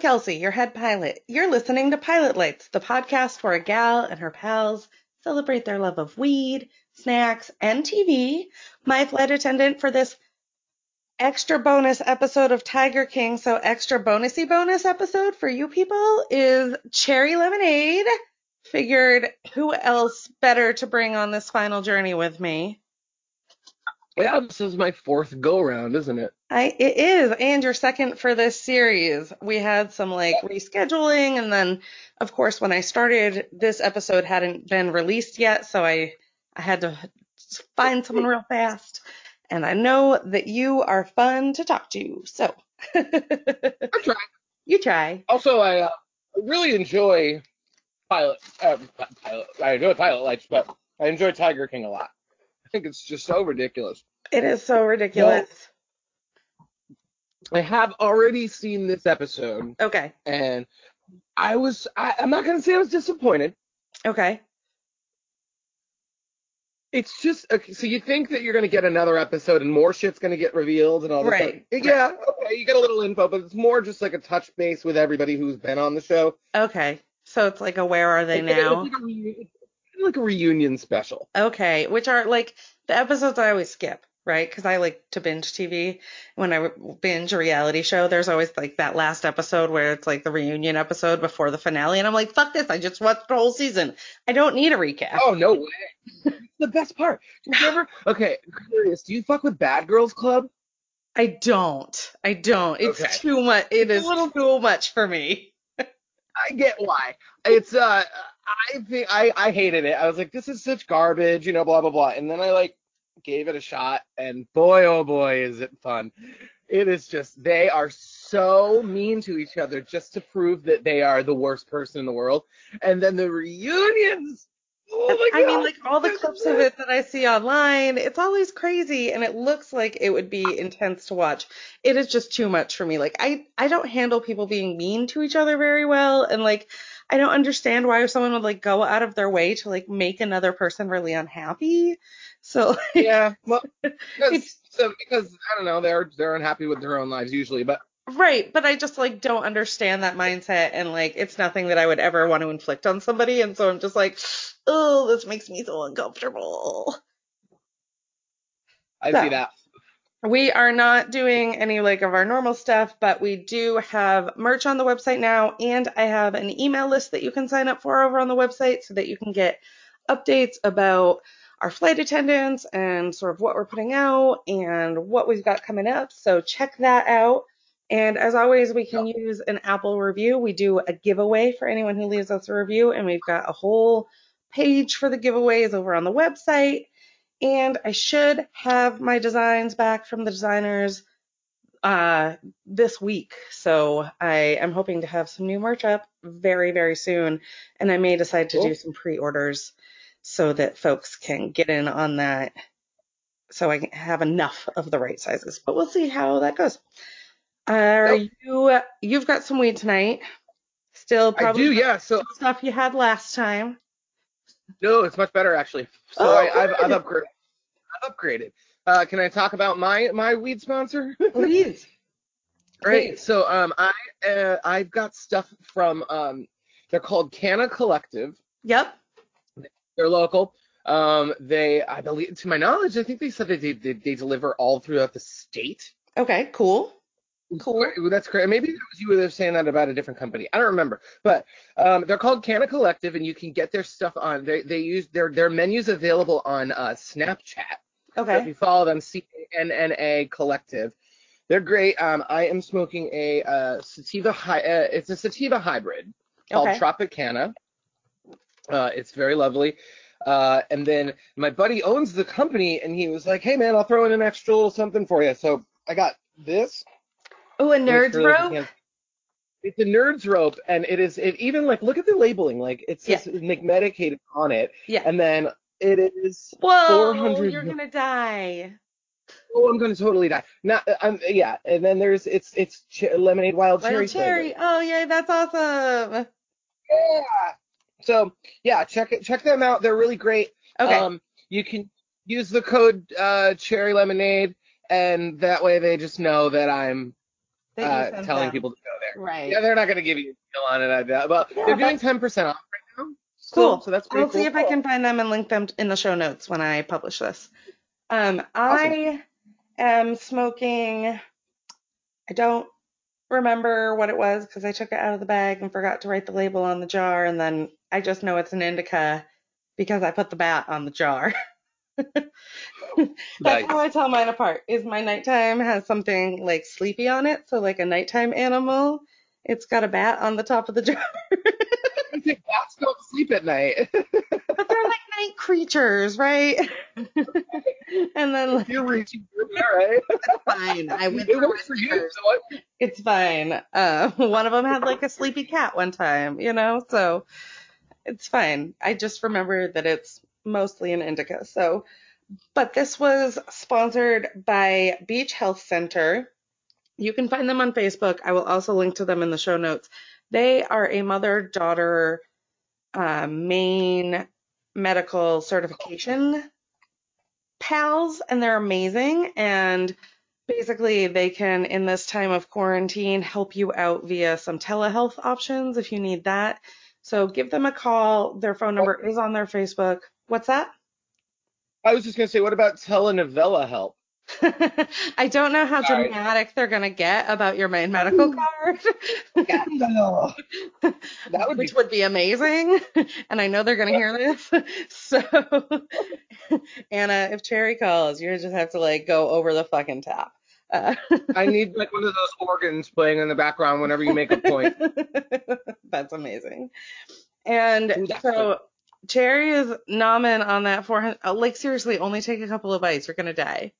Kelsey, your head pilot. You're listening to Pilot Lights, the podcast where a gal and her pals celebrate their love of weed, snacks, and TV. My flight attendant for this extra bonus episode of Tiger King, so extra bonusy bonus episode for you people is Cherry Lemonade. Figured who else better to bring on this final journey with me? Yeah, this is my fourth go round, isn't it? I it is, and your second for this series. We had some like rescheduling, and then of course when I started, this episode hadn't been released yet, so I I had to find someone real fast. And I know that you are fun to talk to, so I try. you try. Also, I uh, really enjoy pilot. Uh, pilot. I enjoy pilot lights, but I enjoy Tiger King a lot. I think it's just so ridiculous. It is so ridiculous. I have already seen this episode, Okay, and I was. I, I'm not gonna say I was disappointed. okay. It's just okay, so you think that you're gonna get another episode and more shit's gonna get revealed and all this. Right, stuff. Yeah, okay, you get a little info, but it's more just like a touch base with everybody who's been on the show. Okay. So it's like a where are they It's like- now? It's like, a like a reunion special. Okay, which are like the episodes I always skip, right? Because I like to binge TV. When I binge a reality show, there's always like that last episode where it's like the reunion episode before the finale, and I'm like, fuck this, I just watched the whole season. I don't need a recap. Oh no way! The best part. Did you ever? Okay, curious. Do you fuck with Bad Girls Club? I don't. I don't. It's Okay. too much. It It's is a little- too much for me. I get why. It's uh, I think I I hated it. I was like, this is such garbage, you know, blah blah blah. And then I like gave it a shot, and boy oh boy is it fun. It is just they are so mean to each other just to prove that they are the worst person in the world. And then the reunions. Oh my I god! mean, like all the clips of it that I see online, it's always crazy and it looks like it would be intense to watch. It is just too much for me. Like I, I don't handle people being mean to each other very well. And like, I don't understand why someone would like go out of their way to like make another person really unhappy. So Yeah, well, because, so because I don't know, they're they're unhappy with their own lives usually, but Right, but I just like don't understand that mindset and like it's nothing that I would ever want to inflict on somebody and so I'm just like, oh, this makes me so uncomfortable. I So- see that. We are not doing any like of our normal stuff, but we do have merch on the website now and I have an email list that you can sign up for over on the website so that you can get updates about our flight attendants and sort of what we're putting out and what we've got coming up. So check that out. And as always, we can use an Apple review. We do a giveaway for anyone who leaves us a review, and we've got a whole page for the giveaways over on the website. And I should have my designs back from the designers uh, this week. So I am hoping to have some new merch up very, very soon. And I may decide to Cool. do some pre orders so that folks can get in on that so I can have enough of the right sizes. But we'll see how that goes. Are Yep. you you've got some weed tonight? Still I probably do, yeah. So stuff you had last time. No, it's much better actually. So Oh, I, I've, I've upgraded. I've upgraded. Uh, can I talk about my my weed sponsor? Please. Great. Please. So um, I uh, I've got stuff from um, they're called Canna Collective. Yep. They're local. Um, they, I believe, to my knowledge, I think they said that they, they, they deliver all throughout the state. Okay, cool. Cool. That's great. Maybe it was you was saying that about a different company. I don't remember. But um, they're called Canna Collective, and you can get their stuff on. They they use their their menus available on uh, Snapchat. So if you follow them, C A N N A Collective. They're great. Um, I am smoking a uh, sativa. Hy- uh, it's a sativa hybrid called Okay. Tropicana. Uh, it's very lovely. Uh, and then my buddy owns the company, and he was like, "Hey man, I'll throw in an extra little something for you." So I got this. Oh, a nerd's rope? It's a nerd's rope, and it is it even like look at the labeling, like it says McMedicated on it, Yeah. and then it is Whoa, 400 you're gonna die. oh I'm gonna totally die. Not um yeah, and then there's it's it's ch- lemonade wild, Wild cherry. cherry. flavor. Oh yeah, that's awesome. Yeah. So yeah, check it check them out. They're really great. Okay. Um, you can use the code uh, cherry lemonade, and that way they just know that I'm uh, telling them. people to go there. Right. Yeah, they're not gonna give you a deal on it. I doubt. Well, Yeah, they're doing 10% off right now. Cool. So that's pretty I'll cool. see if I can find them and link them in the show notes when I publish this. Um, I am smoking. I don't remember what it was because I took it out of the bag and forgot to write the label on the jar, and then I just know it's an indica because I put the bat on the jar. That's how I tell mine apart. Is my nighttime has something like sleepy on it, so like a nighttime animal. It's got a bat on the top of the jar. Bats don't sleep at night. But they're like night creatures, right? and then like, You're reaching right? fine. I went It works for you. So? It's fine. Uh, one of them had like a sleepy cat one time, you know, so it's fine. I just remember that it's mostly an indica. So, but this was sponsored by Beach Health Center. You can find them on Facebook. I will also link to them in the show notes. They are a mother daughter uh, Maine medical certification pals, and they're amazing. And basically, they can, in this time of quarantine, help you out via some telehealth options if you need that. So give them a call. Their phone number is on their Facebook. What's that? I was just gonna say, what about telenovela help? I don't know how Sorry. dramatic they're going to get about your Maine medical card. that would be which would be amazing. And I know they're going to hear this. So, Anna, if Cherry calls, you just have to like go over the fucking top. Uh, I need like one of those organs playing in the background whenever you make a point. that's amazing. And Ooh, so Cherry is nomin on that 400. uh, Like, seriously, only take a couple of bites. You're going to die.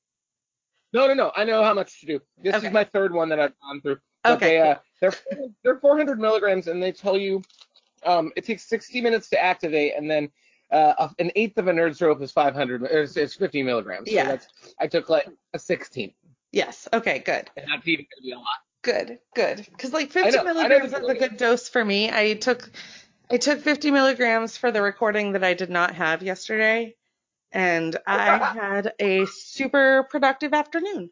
No, no, no. I know how much to do. This Okay. is my third one that I've gone through. But Okay, They, uh, they're they're 400 milligrams, and they tell you um, it takes 60 minutes to activate, and then uh, an eighth of a nerd's syrup is 500. It's, it's 50 milligrams. So Yeah. that's I took like a 16, Yes. Okay, good. and that's even gonna be a lot. Good, good. Because like 50 know, milligrams is a good dose for me. I took I took 50 milligrams for the recording that I did not have yesterday, and I had a super productive afternoon,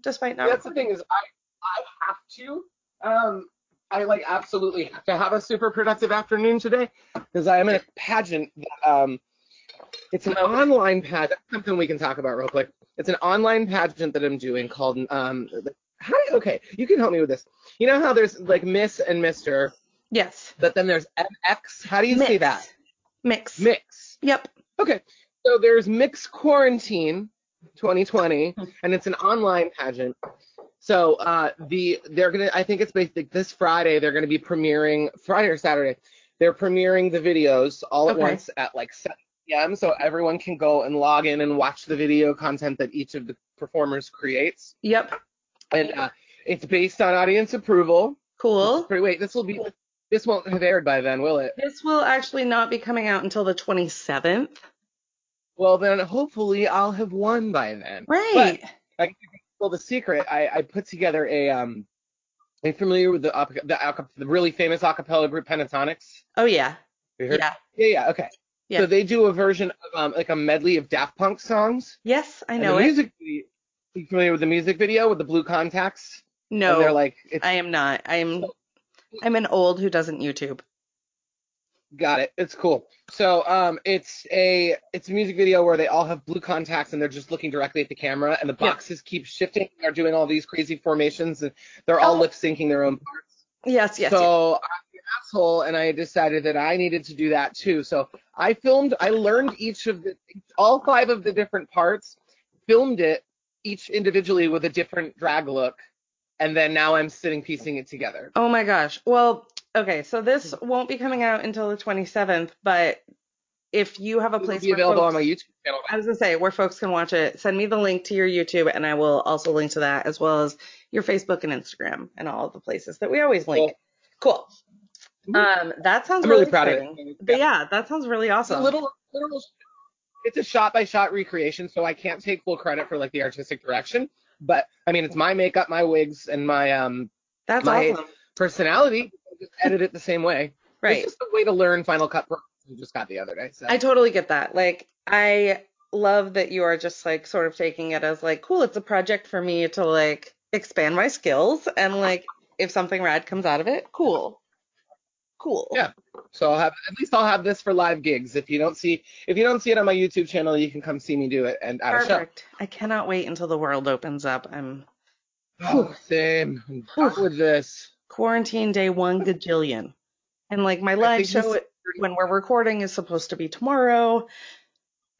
despite not. That's the thing is I I have to um I like absolutely have to have a super productive afternoon today because I am in a pageant that um it's an online pageant something we can talk about real quick. It's an online pageant that I'm doing called um how okay you can help me with this. You know how there's like Miss and Mister, Yes. but then there's MX. How do you say that? Mix. Mix. Yep. Okay, so there's Mix Quarantine 2020, and it's an online pageant. So uh, the they're gonna, I think it's basically this Friday. They're gonna be premiering Friday or Saturday. They're premiering the videos all at Okay. once at like 7 p.m. So everyone can go and log in and watch the video content that each of the performers creates. Yep. And uh, it's based on audience approval. Cool. Pretty wait, this will be this won't have aired by then, will it? This will actually not be coming out until the 27th. Well, then hopefully I'll have won by then. Right. well, the secret, I, I put together a um. Are you familiar with the the, the really famous acapella group Pentatonix? oh yeah. You heard- Yeah. Yeah, yeah, okay. Yeah. So they do a version of um, like a medley of Daft Punk songs. Yes, I know the it. music. video- You familiar with the music video with the blue contacts? No. And they're like, it's I am not. I'm I'm an old who doesn't YouTube. got it. It's cool. So um, it's a it's a music video where they all have blue contacts and they're just looking directly at the camera and the Yeah. boxes keep shifting. They're doing all these crazy formations and they're all Oh. lip syncing their own parts. Yes, yes, yes. so I'm the asshole, and I decided that I needed to do that too. So I filmed, I learned each of the, all five of the different parts, filmed it each individually with a different drag look, and then now I'm sitting piecing it together. Oh my gosh. Well, okay, so this won't be coming out until the 27th, but if you have a place be where available folks, on my YouTube channel. I was gonna say where folks can watch it, send me the link to your YouTube, and I will also link to that as well as your Facebook and Instagram and all of the places that we always link. Cool. Um, that sounds I'm really, really proud of exciting. it. But yeah, that sounds really It's a awesome. little, literal, it's a shot by shot recreation, so I can't take full credit for like the artistic direction. But I mean, it's my makeup, my wigs, and my um That's my- awesome. personality. Just edit it the same way. Right. It's just a way to learn Final Cut Pro. We just got the other day. So. I totally get that. Like, I love that you are just like sort of taking it as like, cool, it's a project for me to like expand my skills and like if something rad comes out of it, cool. Cool. Yeah. So I'll have at least I'll have this for live gigs. If you don't see if you don't see it on my YouTube channel, you can come see me do it and at a show. Perfect. I cannot wait until the world opens up. I'm Oh, same. I'm with this. quarantine day one gajillion. And like my live show when we're recording is supposed to be tomorrow,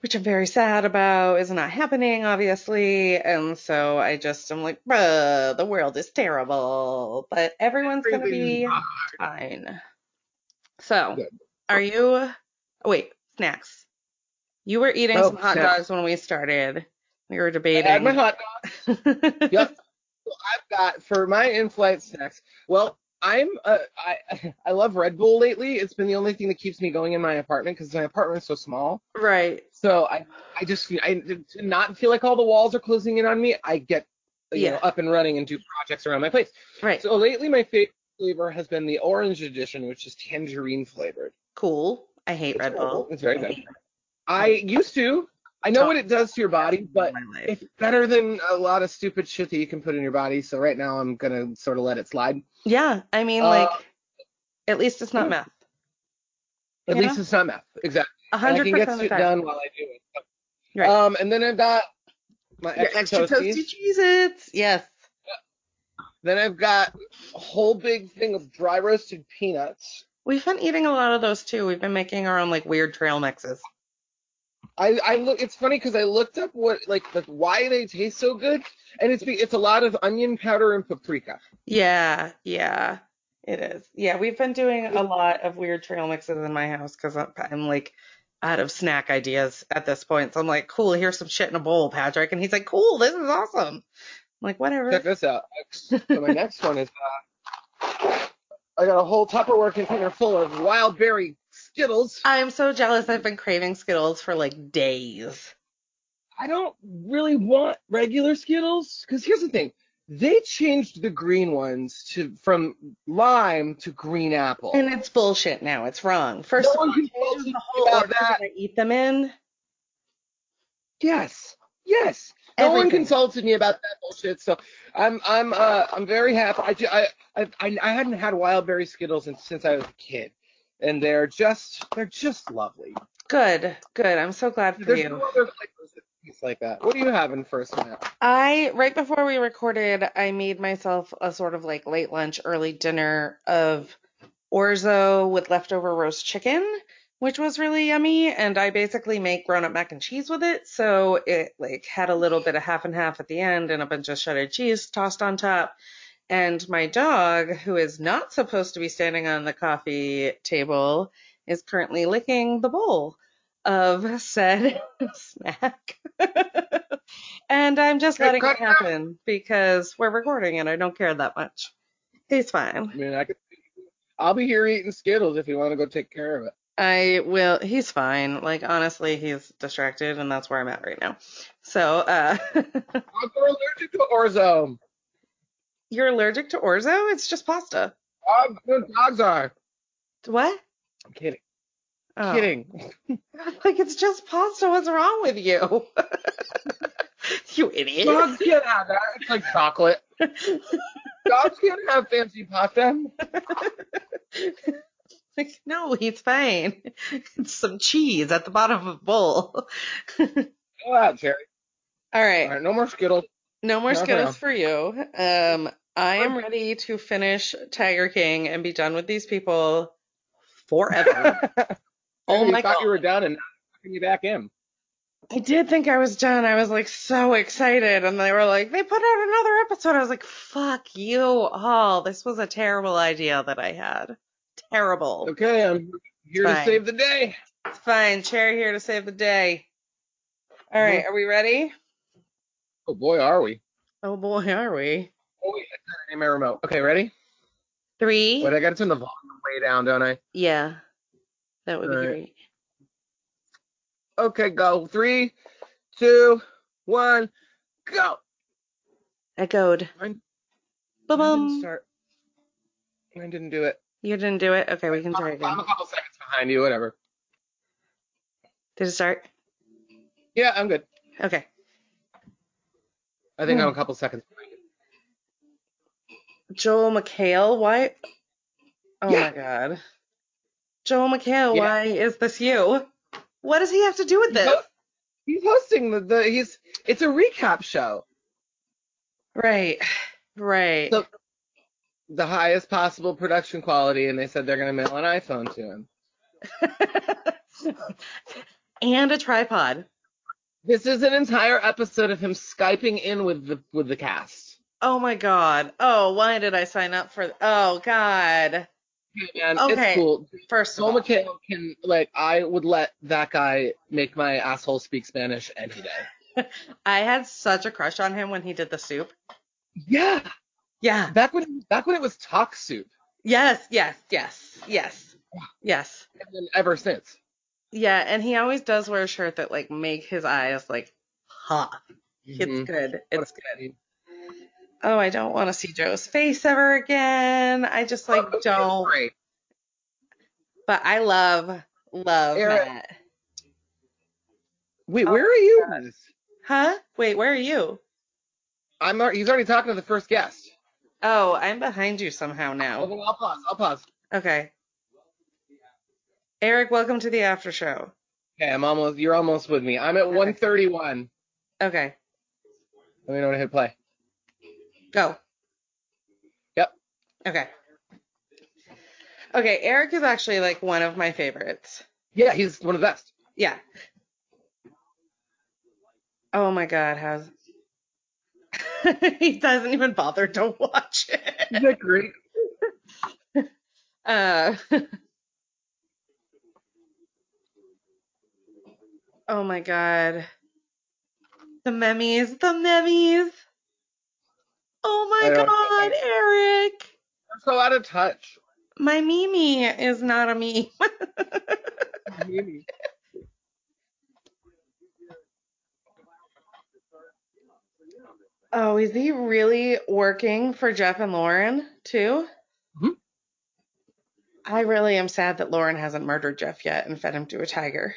which I'm very sad about. Is not happening, obviously. And so I just am like, bruh, the world is terrible. But everyone's gonna be Everything's fine. So are you wait, snacks. You were eating Oh, some hot snacks. dogs when we started. We were I debating. had my hot dog. Yep. So I've got for my in-flight snacks. Well, I'm uh, I I love Red Bull lately. It's been the only thing that keeps me going in my apartment because my apartment is so small. right. So I I just I to not feel like all the walls are closing in on me. I get you Yeah. know up and running and do projects around my place. Right. So lately my favorite flavor has been the orange edition, which is tangerine flavored. cool. I hate Red Bull. It's very I good. I used to. I know what it does to your body, but it's better than a lot of stupid shit that you can put in your body. So right now I'm gonna sort of let it slide. Yeah, I mean, Uh, like, at least it's not meth. At You least know? it's not meth. Exactly. A And I can get percent shit of the time. done while I do it. Right. Um, and then I've got my extra, extra toasties. toasty Cheez-Its. Yes. Then I've got a whole big thing of dry roasted peanuts. We've been eating a lot of those too. We've been making our own like weird trail mixes. I, I look. It's funny because I looked up what like the, why they taste so good, and it's it's a lot of onion powder and paprika. Yeah, yeah, it is. Yeah, we've been doing a lot of weird trail mixes in my house because I'm, I'm like out of snack ideas at this point. So I'm like, cool, here's some shit in a bowl, Patrick. And he's like, cool, this is awesome. Like, whatever. Check this out. So my next one is uh, I got a whole Tupperware container full of wild berry Skittles. I'm so jealous. I've been craving Skittles for like days. I don't really want regular Skittles because here's the thing. They changed the green ones to from lime to green apple. And it's bullshit now. It's wrong. First No of all, one can it changes the whole about order that. that I eat them in. Yes. Yes. No one consulted me about that bullshit, so I'm I'm uh I'm very happy. I I I, I hadn't had wild berry Skittles since, since I was a kid, and they're just they're just lovely. Good, good. I'm so glad for There's you. no other flavors that taste like that. What are you having first now? I right before we recorded, I made myself a sort of like late lunch, early dinner of orzo with leftover roast chicken, which was really yummy. And I basically make grown up mac and cheese with it, so it like had a little bit of half and half at the end and a bunch of shredded cheese tossed on top. And my dog, who is not supposed to be standing on the coffee table, is currently licking the bowl of said snack. and I'm just Hey, letting it it out. happen because we're recording and I don't care that much. He's fine. I mean, I could. I'll be here eating Skittles if you want to go take care of it. I will. He's fine. Like honestly, he's distracted, and that's where I'm at right now. So, uh, are allergic to orzo. you're allergic to orzo? It's just pasta. Dogs, no, dogs are. What? I'm kidding. Oh. Kidding. Like it's just pasta. What's wrong with you? you idiot. Dogs can't have that. It's like chocolate. Dogs can't have fancy pasta. Like, no, he's fine. It's some cheese at the bottom of a bowl. Go out, Cherry. All right. All right, no more Skittles. No more Skittles for you. Um, I am ready to finish Tiger King and be done with these people forever. oh you my thought god. you were done and now you back in. I did think I was done. I was like so excited. And they were like, they put out another episode. I was like, fuck you all. This was a terrible idea that I had. Terrible. Okay, I'm here to Fine. save the day. It's fine. Cherry here to save the day. All right. Are we ready? Oh boy, are we? Oh boy, are we? Oh wait, I my remote. Okay, ready? Three. Wait, I gotta turn the volume way down, don't I? Yeah. That would be All right. great. Okay, go. Three, two, one, go. Echoed. Mine, Ba mine didn't start. Mine didn't do it. You didn't do it? Okay, we can try again. I'm a couple seconds behind you. Whatever. Did it start? Yeah, I'm good. Okay. I think Hmm. I'm a couple seconds behind you. Joel McHale, why? Oh Yeah. my god. Joel McHale, Yeah. why is this you? What does he have to do with this? He's hosting the, the he's it's a recap show. Right. Right. So- The highest possible production quality, and they said they're gonna mail an iPhone to him. and a tripod. This is an entire episode of him Skyping in with the with the cast. Oh my god. Oh, why did I sign up for? Oh god. And Okay. it's cool. First of Joel all, McHale can like I would let that guy make my asshole speak Spanish any day. I had such a crush on him when he did the soup. Yeah. Yeah. Back when back when it was talk soup. Yes. Yes. Yes. Yes. Yes. And then ever since. Yeah, and he always does wear a shirt that like make his eyes like hot. It's Mhm. good. It's good. Oh, I don't want to see Joe's face ever again. I just like Oh, don't. Great. But I love love Erik. Matt. Wait, Oh where are you? this? Huh? Wait, where are you? I'm he's already talking to the first guest. Oh, I'm behind you somehow now. then I'll pause. I'll pause. Okay. Erik, welcome to the after show. Okay, I'm almost you're almost with me. I'm at 131. Okay, Let me know when to hit play. go. Yep. Okay. Okay, Erik is actually like one of my favorites. Yeah, he's one of the best. Yeah. Oh my god, how's he doesn't even bother to watch it. Isn't that great? Uh Oh my god. The memes, the memes. Oh my god, Erik. I'm so out of touch. My Mimi is not a meme. Oh, is he really working for Jeff and Lauren too? Mhm. I really am sad that Lauren hasn't murdered Jeff yet and fed him to a tiger.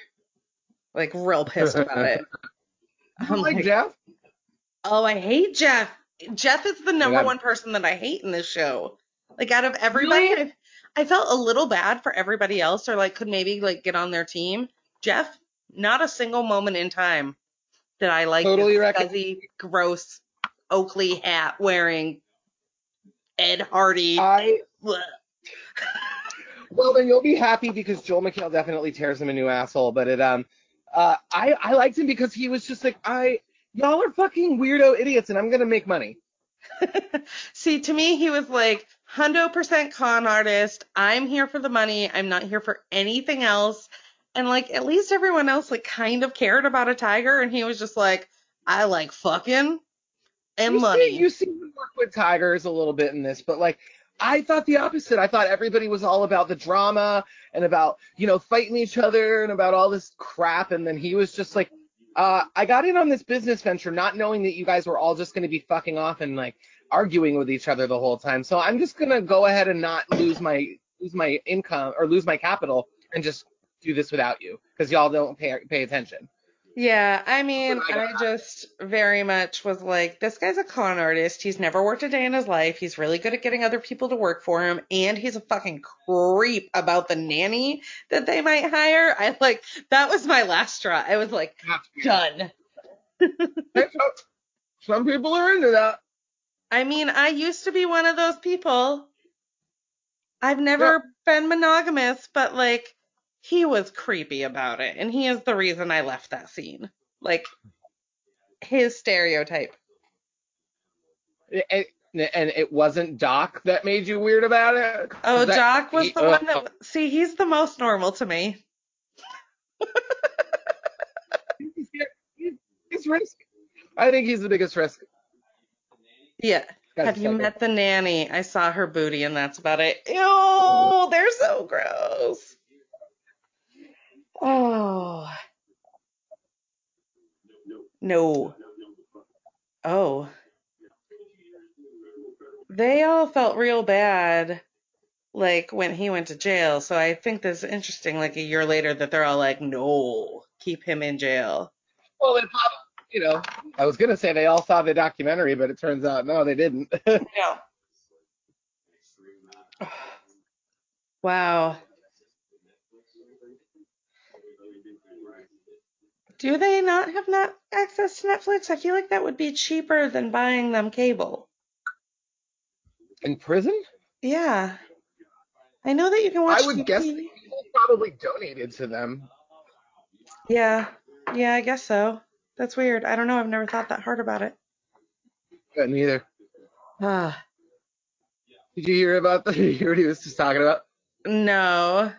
Like real pissed about it. I'm like like, Jeff? oh, I hate Jeff. Jeff is the number Yeah. one person that I hate in this show. Like out of everybody, Really? I, I felt a little bad for everybody else, or like could maybe like get on their team. Jeff, not a single moment in time did I like Totally this fuzzy, gross Oakley hat wearing Ed Hardy. I well then you'll be happy because Joel McHale definitely tears him a new asshole. But it um uh I I liked him because he was just like I y'all are fucking weirdo idiots and I'm gonna make money. See, to me, he was like, hundo percent con artist. I'm here for the money. I'm not here for anything else. And like, at least everyone else like kind of cared about a tiger, and he was just like, I like fucking and you money. See, you see him work with tigers a little bit in this, but like I thought the opposite. I thought everybody was all about the drama and about, you know, fighting each other and about all this crap. And then he was just like, uh, I got in on this business venture not knowing that you guys were all just going to be fucking off and like arguing with each other the whole time. So I'm just going to go ahead and not lose my, lose my income or lose my capital and just do this without you because y'all don't pay, pay attention. Yeah, I mean, I I just very much was like, this guy's a con artist. He's never worked a day in his life. He's really good at getting other people to work for him, and he's a fucking creep about the nanny that they might hire. I like that was my last straw. I was like, done. Some people are into that. I mean, I used to be one of those people. I've never been monogamous, but like he was creepy about it, and he is the reason I left that scene. Like his stereotype. It, and it wasn't Doc that made you weird about it. Oh, That- Doc was he- the uh, one that. See, he's the most normal to me. he's, risk. I think he's the biggest risk. Yeah. Guy's Have you met the nanny? I saw her booty, and that's about it. Ew, they're so gross. Oh. No. Oh. They all felt real bad, like when he went to jail. So I think that's interesting, like a year later, that they're all like, no, keep him in jail. Well, they probably, you know, I was gonna say they all saw the documentary, but it turns out no, they didn't. No. Wow. Do they not have not access to Netflix? I feel like that would be cheaper than buying them cable. In prison? Yeah. I know that you can watch I would guess TV. that people probably donated to them. Yeah. Yeah, I guess so. That's weird. I don't know. I've never thought that hard about it. But neither. Ah. Did you hear about the? You hear what he was just talking about? No.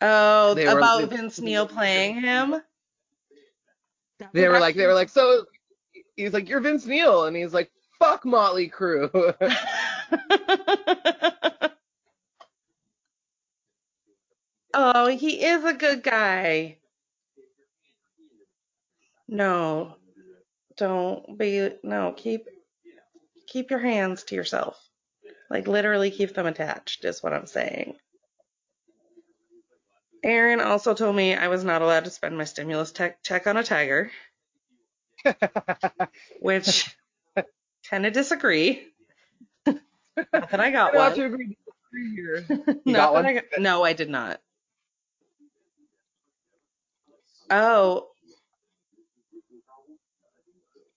Oh, They were- about they- Vince Neil playing him? They were like, they were like, so he's like, you're Vince Neil, and he's like, fuck Motley Crue. oh, he is a good guy. No. Don't be no, keep keep your hands to yourself. Like literally keep them attached is what I'm saying. Aaron also told me I was not allowed to spend my stimulus tech check on a tiger, which kind of disagree. not that I got I one. to agree here. Not got one? I got- no, I did not. Oh,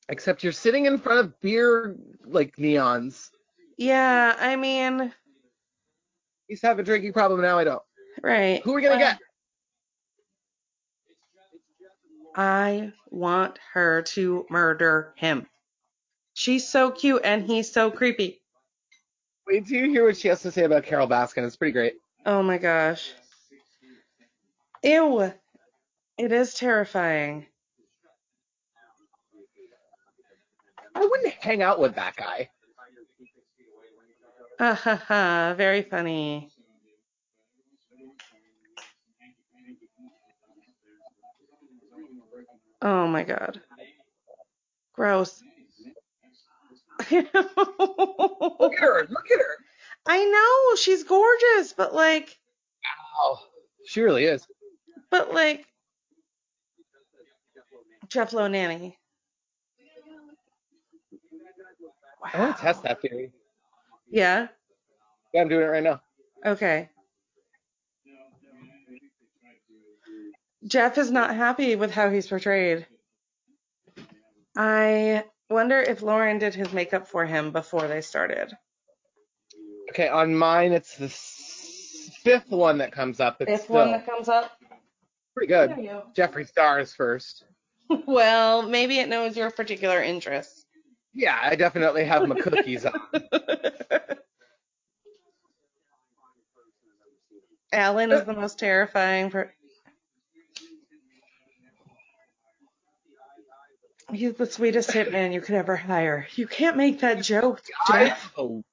Except you're sitting in front of beer like neons. yeah, I mean, He's have a drinking problem now. I don't. Right. Who are we gonna get? I want her to murder him. She's so cute and he's so creepy. Wait till you hear what she has to say about Carole Baskin. It's pretty great. Oh my gosh. Ew. It is terrifying. I wouldn't hang out with that guy. Ah ha ha. Very funny. Oh my god. Gross. Look at her. Look at her. I know she's gorgeous, but like, Wow. she really is. but like, Jeff Lowe nanny. I want to test that theory. Yeah. Yeah, I'm doing it right now. Okay. Jeff is not happy with how he's portrayed. I wonder if Lauren did his makeup for him before they started. Okay, on mine it's the s- fifth one that comes up. It's If still one that comes up. pretty good. Jeffree Star is first. Well, maybe it knows your particular interests. Yeah, I definitely have my cookies on. Allen is the most terrifying. Per- He's the sweetest hitman you could ever hire. You can't make that joke, Jeff. to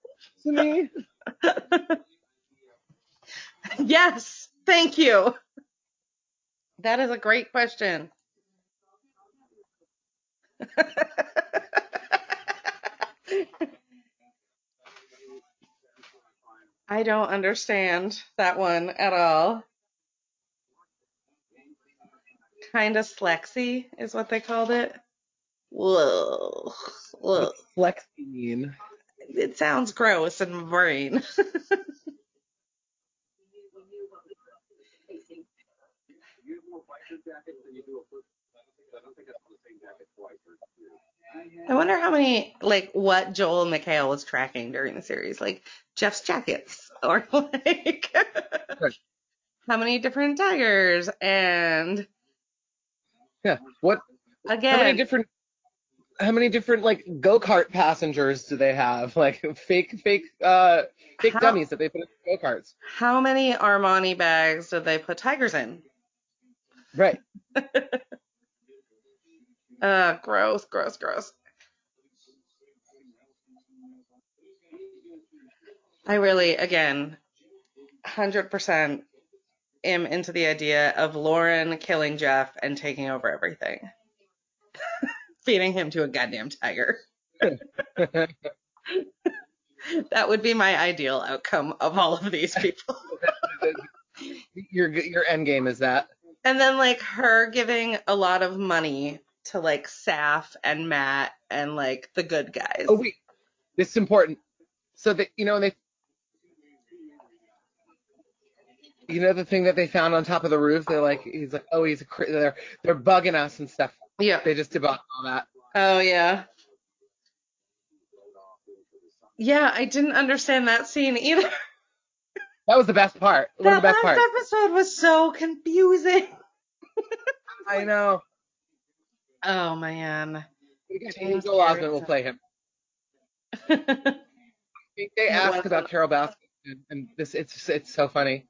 me. yes, thank you. That is a great question. I don't understand that one at all. Kind of slexy is what they called it. Whoa. Whoa. What's flexi mean? It sounds gross in my brain. I wonder how many, like, what Joel and Mikhail was tracking during the series. Like, Jeff's jackets, or like, how many different tigers, and Yeah. What? again? How many different? How many different like go kart passengers do they have? Like fake, fake, uh, fake How- dummies that they put in go karts. how many Armani bags did they put tigers in? Right. Uh, gross, gross, gross. I really, again, 100% am into the idea of Lauren killing Jeff and taking over everything. feeding him to a goddamn tiger. that would be my ideal outcome of all of these people. your your end game is that. And then like her giving a lot of money to like Saff and Matt and like the good guys. Oh wait, this is important. So that you know they, you know the thing that they found on top of the roof. They're like he's like oh he's a, they're they're bugging us and stuff. Yeah. They just debunked all that. Oh yeah. Yeah, I didn't understand that scene either. That was the best part. One that of the best last parts. episode was so confusing. I know. Oh man. James Angel Osment will play him. I think they asked about Carole Baskin, and, and this it's it's so funny.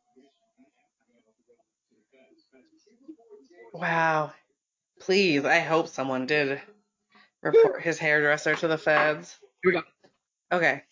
wow. Please, I hope someone did report his hairdresser to the feds. Here we go. Okay.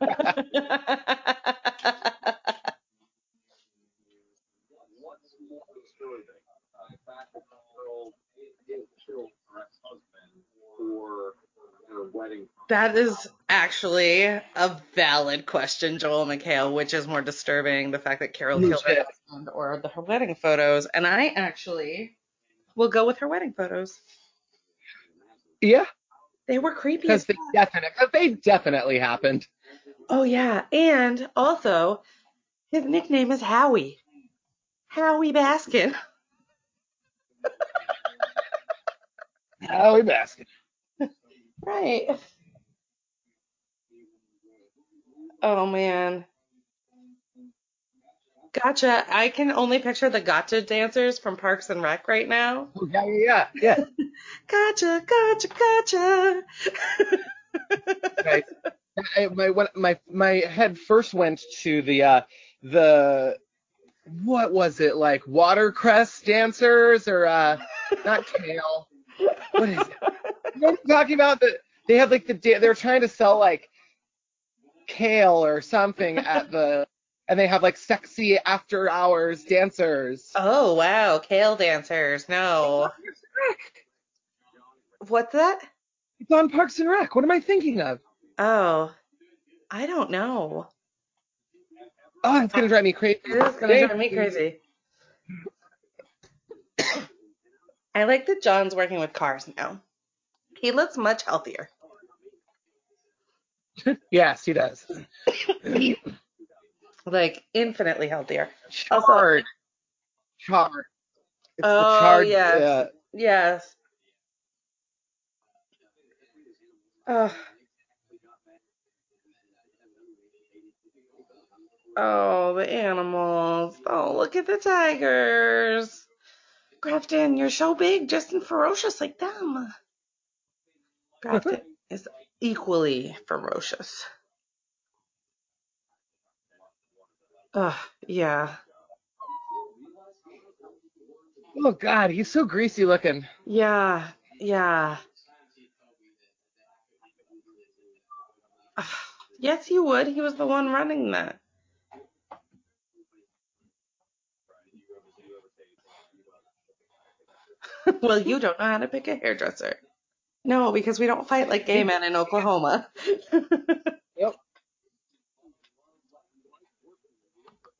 What's more disturbing? The fact that the girl did kill her ex-husband for their wedding. that is actually a valid question, Joel McHale. Which is more disturbing, the fact that Carol killed her husband or the, her wedding photos? And I actually will go with her wedding photos. Yeah, They were creepy. Because they definitely because they definitely happened. Oh yeah, and also his nickname is Howie. Howie Baskin. Howie Baskin. Right. Oh man. Gotcha. I can only picture the gotcha dancers from Parks and Rec right now. Oh, yeah, yeah, yeah. Gotcha, gotcha, gotcha. Right. I, my my my head first went to the uh the what was it like watercress dancers or uh not kale what is it what I'm talking about the they have like the they're trying to sell like kale or something at the and they have like sexy after hours dancers Oh wow, kale dancers. No. What's that? it's on Parks and Rec what am I thinking of Oh. I don't know. oh it's gonna drive me crazy It is gonna drive me crazy. I like that John's working with cars now. He looks much healthier. yes he does Like infinitely healthier. Also- charred charred it's Oh, the charred yes. uh, Yes. Ugh. Oh, the animals. Oh, look at the tigers. Grafton, you're so big, just and ferocious like them. Grafton is equally ferocious. Ugh, yeah. Oh God, he's so greasy looking. Yeah, yeah. Ugh, Yes, he would. He was the one running that. well, you don't know how to pick a hairdresser. No, because we don't fight like gay men in Oklahoma. Yep.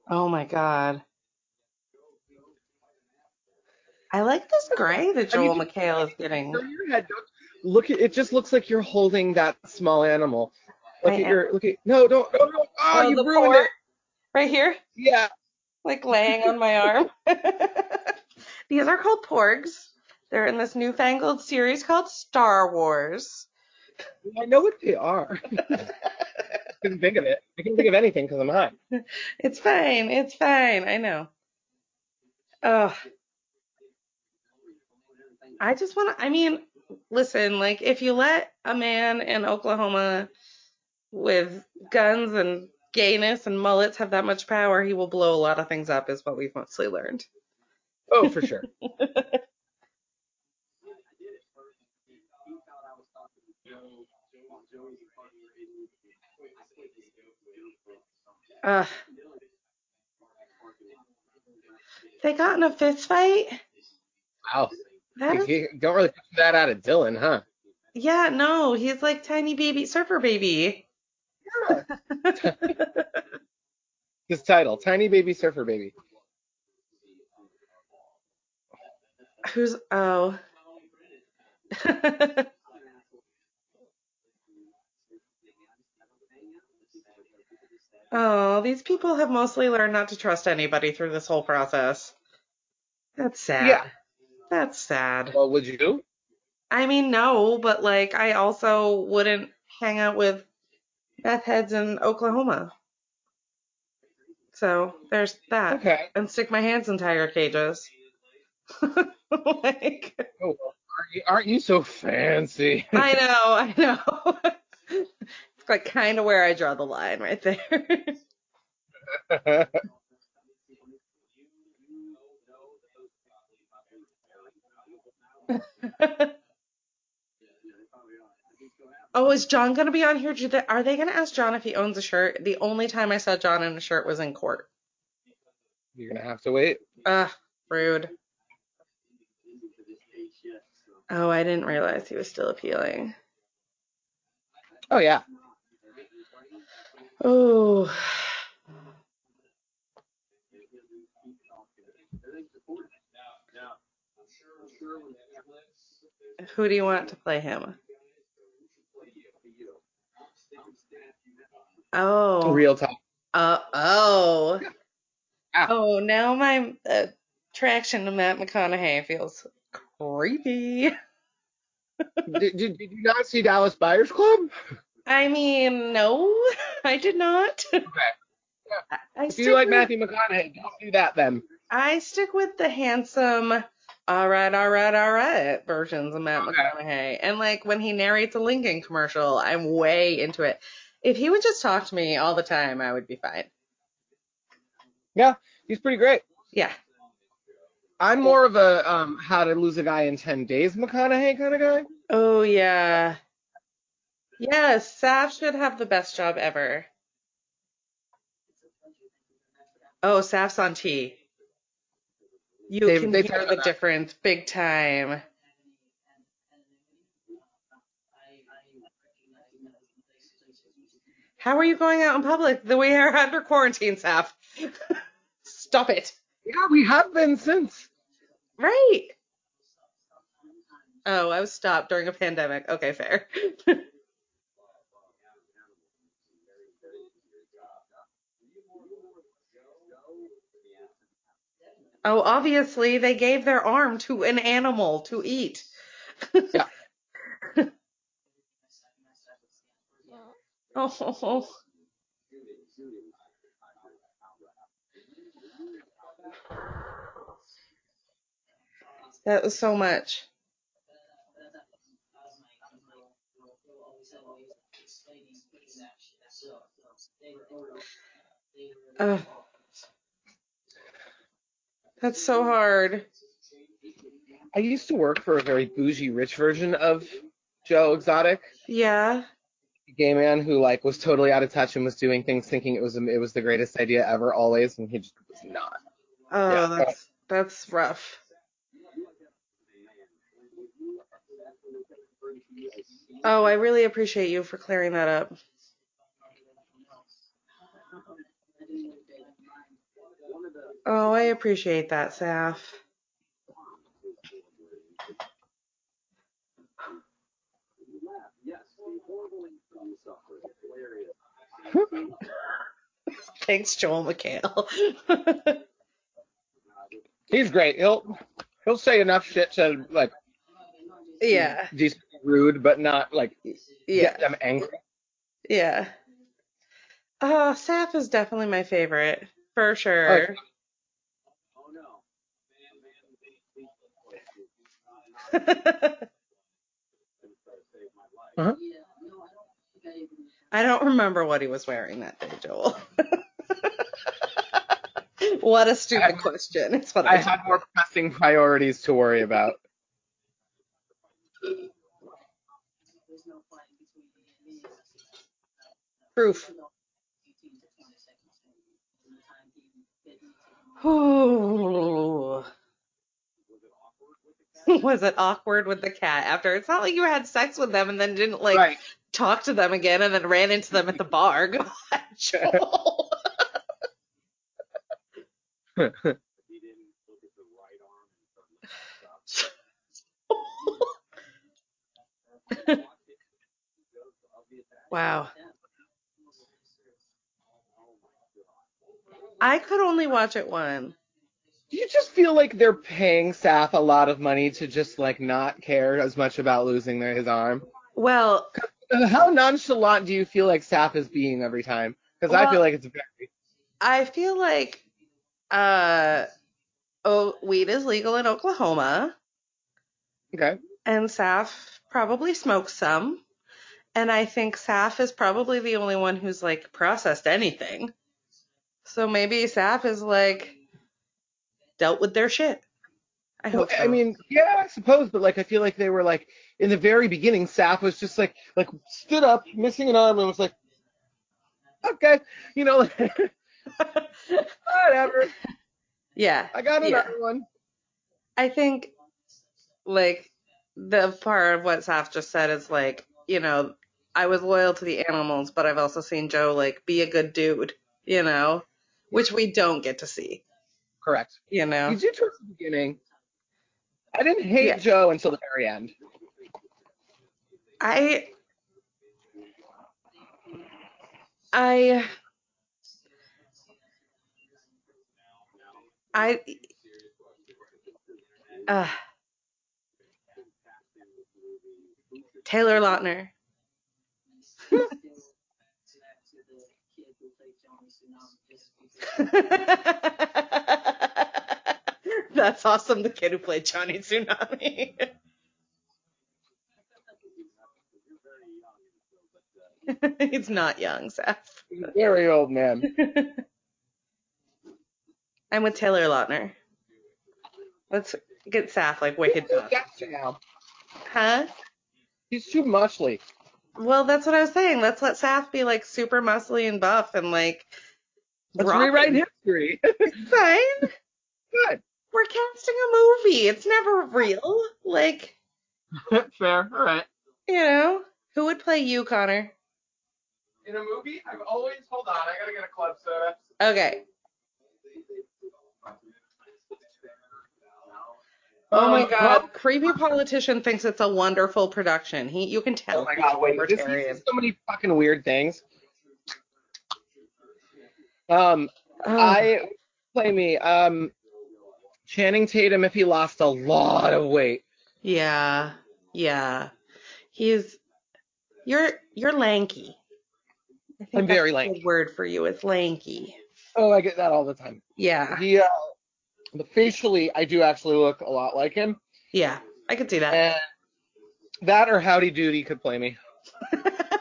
Oh my god. I like this gray that I mean, Joel McHale is getting. Your head. Look at it. Just looks like you're holding that small animal. Look I at am. your. Look at. No, don't. No, no. Oh, Oh, you ruined it. Right here? Yeah. like laying on my arm. These are called porgs. They're in this newfangled series called Star Wars. I know what they are. couldn't think of it. I couldn't think of anything because I'm high. It's fine. It's fine. I know. Ugh. I just want to, I mean, listen, like, if you let a man in Oklahoma with guns and gayness and mullets have that much power, he will blow a lot of things up, is what we've mostly learned. Oh, for sure. Ugh. They got in a fist fight? Wow. That You don't really put that out of Dylan, huh? Yeah, no, he's like tiny baby surfer baby. His title, Tiny Baby Surfer Baby. Who's oh. Oh, these people have mostly learned not to trust anybody through this whole process. That's sad. Yeah. That's sad. Well, would you? I mean, no, but like, I also wouldn't hang out with meth heads in Oklahoma. So there's that. Okay. And stick my hands in tiger cages. like, Oh, aren't you, aren't you so fancy? I know, I know. like kind of where I draw the line right there. oh, is John gonna be on here? They, are they gonna ask John if he owns a shirt? The only time I saw John in a shirt was in court. You're gonna have to wait. Ugh, rude. Oh, I didn't realize he was still appealing. Oh yeah. Oh. Who do you want to play him? Oh. Real talk. Uh, oh. Ah. Oh, now my attraction to Matt McConaughey feels creepy. did, did, did you not see Dallas Buyers Club? I mean, no, I did not. Okay. I, I If you like with, Matthew McConaughey, don't do that then. I stick with the handsome, all right, all right, all right versions of Matt Okay. McConaughey. And like when he narrates a Lincoln commercial, I'm way into it. If he would just talk to me all the time, I would be fine. Yeah, he's pretty great. Yeah. I'm more of a um, how to lose a guy in 10 days McConaughey kind of guy. Oh yeah. Yes, Saff should have the best job ever. Oh, Saff's on T. You They've- can they've hear the that. difference big time. How are you going out in public the way you're under quarantine, Saff? Stop it. Yeah, we have been since. Right. Oh, I was stopped during a pandemic. Okay, fair. oh, obviously they gave their arm to an animal to eat. Yeah. oh. That was so much. Ugh. That's so hard. I used to work for a very bougie rich version of Joe Exotic, Yeah. a gay man who like was totally out of touch and was doing things thinking it was it was the greatest idea ever always and he just was not. Oh, Yeah. that's that's rough. Oh, I really appreciate you for clearing that up. Oh, I appreciate that, Saff. Thanks, Joel McHale. He's great. He'll he'll say enough shit to like yeah, decently rude, but not like yeah, them angry. yeah. Oh, Saff is definitely my favorite for sure. Uh-huh. I don't remember what he was wearing that day, Joel. what a stupid I- question. It's what I, I had more pressing priorities to worry about. proof. Ooh. Was it awkward with the cat after? It's not like you had sex with them and then didn't like right. talk to them again and then ran into them at the bar. God, Joel. wow. I could only watch it one. Do you just feel like they're paying Saff a lot of money to just like not care as much about losing their, his arm? Well, Uh, How nonchalant do you feel like Saff is being every time? Because I feel like it's very. I feel like uh oh weed is legal in Oklahoma Okay. and Saff probably smokes some. And I think Saff is probably the only one who's like processed anything. So maybe Saff is like dealt with their shit. I Well, hope so. I mean, yeah, I suppose, but like I feel like they were like in the very beginning, Saff was just like like stood up, missing an arm, and was like, okay, you know, whatever, yeah. I got Yeah. another one. I think like the part of what Saff just said is like, you know, I was loyal to the animals, but I've also seen Joe like be a good dude, you know, which we don't get to see, Correct. you know. You did towards the beginning. I didn't hate Yeah. Joe until the very end. I I I uh Taylor Lautner. That's awesome. The kid who played Johnny Tsunami. He's not young, Seth. He's a very old man. I'm with Taylor Lautner. Let's get Saff like wicked buff. That's now. Huh? He's too muchly. Well, that's what I was saying. Let's let Saff be like super muscly and buff and like. Let's rock rewrite it. history. Fine. Good. We're casting a movie. It's never real. Like, Fair. All right. you know, who would play you, Connor? In a movie, I've always hold on. I gotta get a club soda. Okay. Oh my Um, god, creepy politician thinks it's a wonderful production. He, you can tell. Oh my god, wait. This libertarian. is so many fucking weird things. Um, Oh, I play me. Um, Channing Tatum if he lost a lot of weight. yeah, yeah. He's you're you're lanky. I think I'm that's very a lanky. good word for you. It's lanky. Oh, I get that all the time. Yeah, He, uh, but facially, I do actually look a lot like him. yeah. I could see that. And that or Howdy Doody could play me.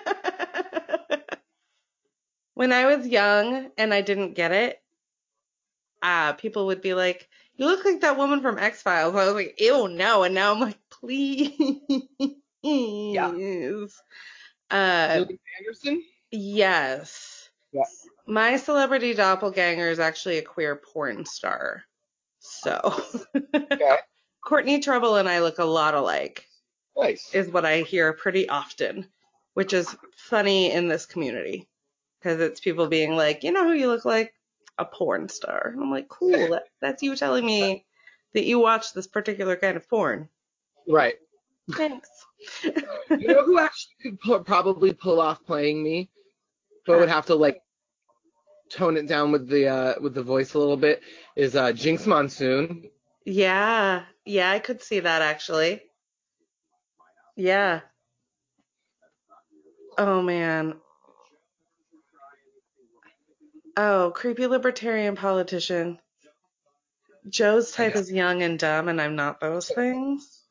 when I was young and I didn't get it, uh, people would be like, "You look like that woman from X Files." I was like, "Ew, no!" And now I'm like, "Please." Uh, Gillian Anderson? yes. Yeah. My celebrity doppelganger is actually a queer porn star. So, Okay. Courtney Trouble and I look a lot alike. Nice. is what I hear pretty often, which is funny in this community because it's people being like, you know who you look like? A porn star. And I'm like, cool. That, that's you telling me that you watch this particular kind of porn. Right. Thanks. You know who actually could pu- probably pull off playing me, but would have to like tone it down with the uh with the voice a little bit is uh Jinkx Monsoon. yeah. Yeah, I could see that actually. Yeah. Oh man. Oh, creepy libertarian politician. Joe's type is young and dumb, and I'm not those things.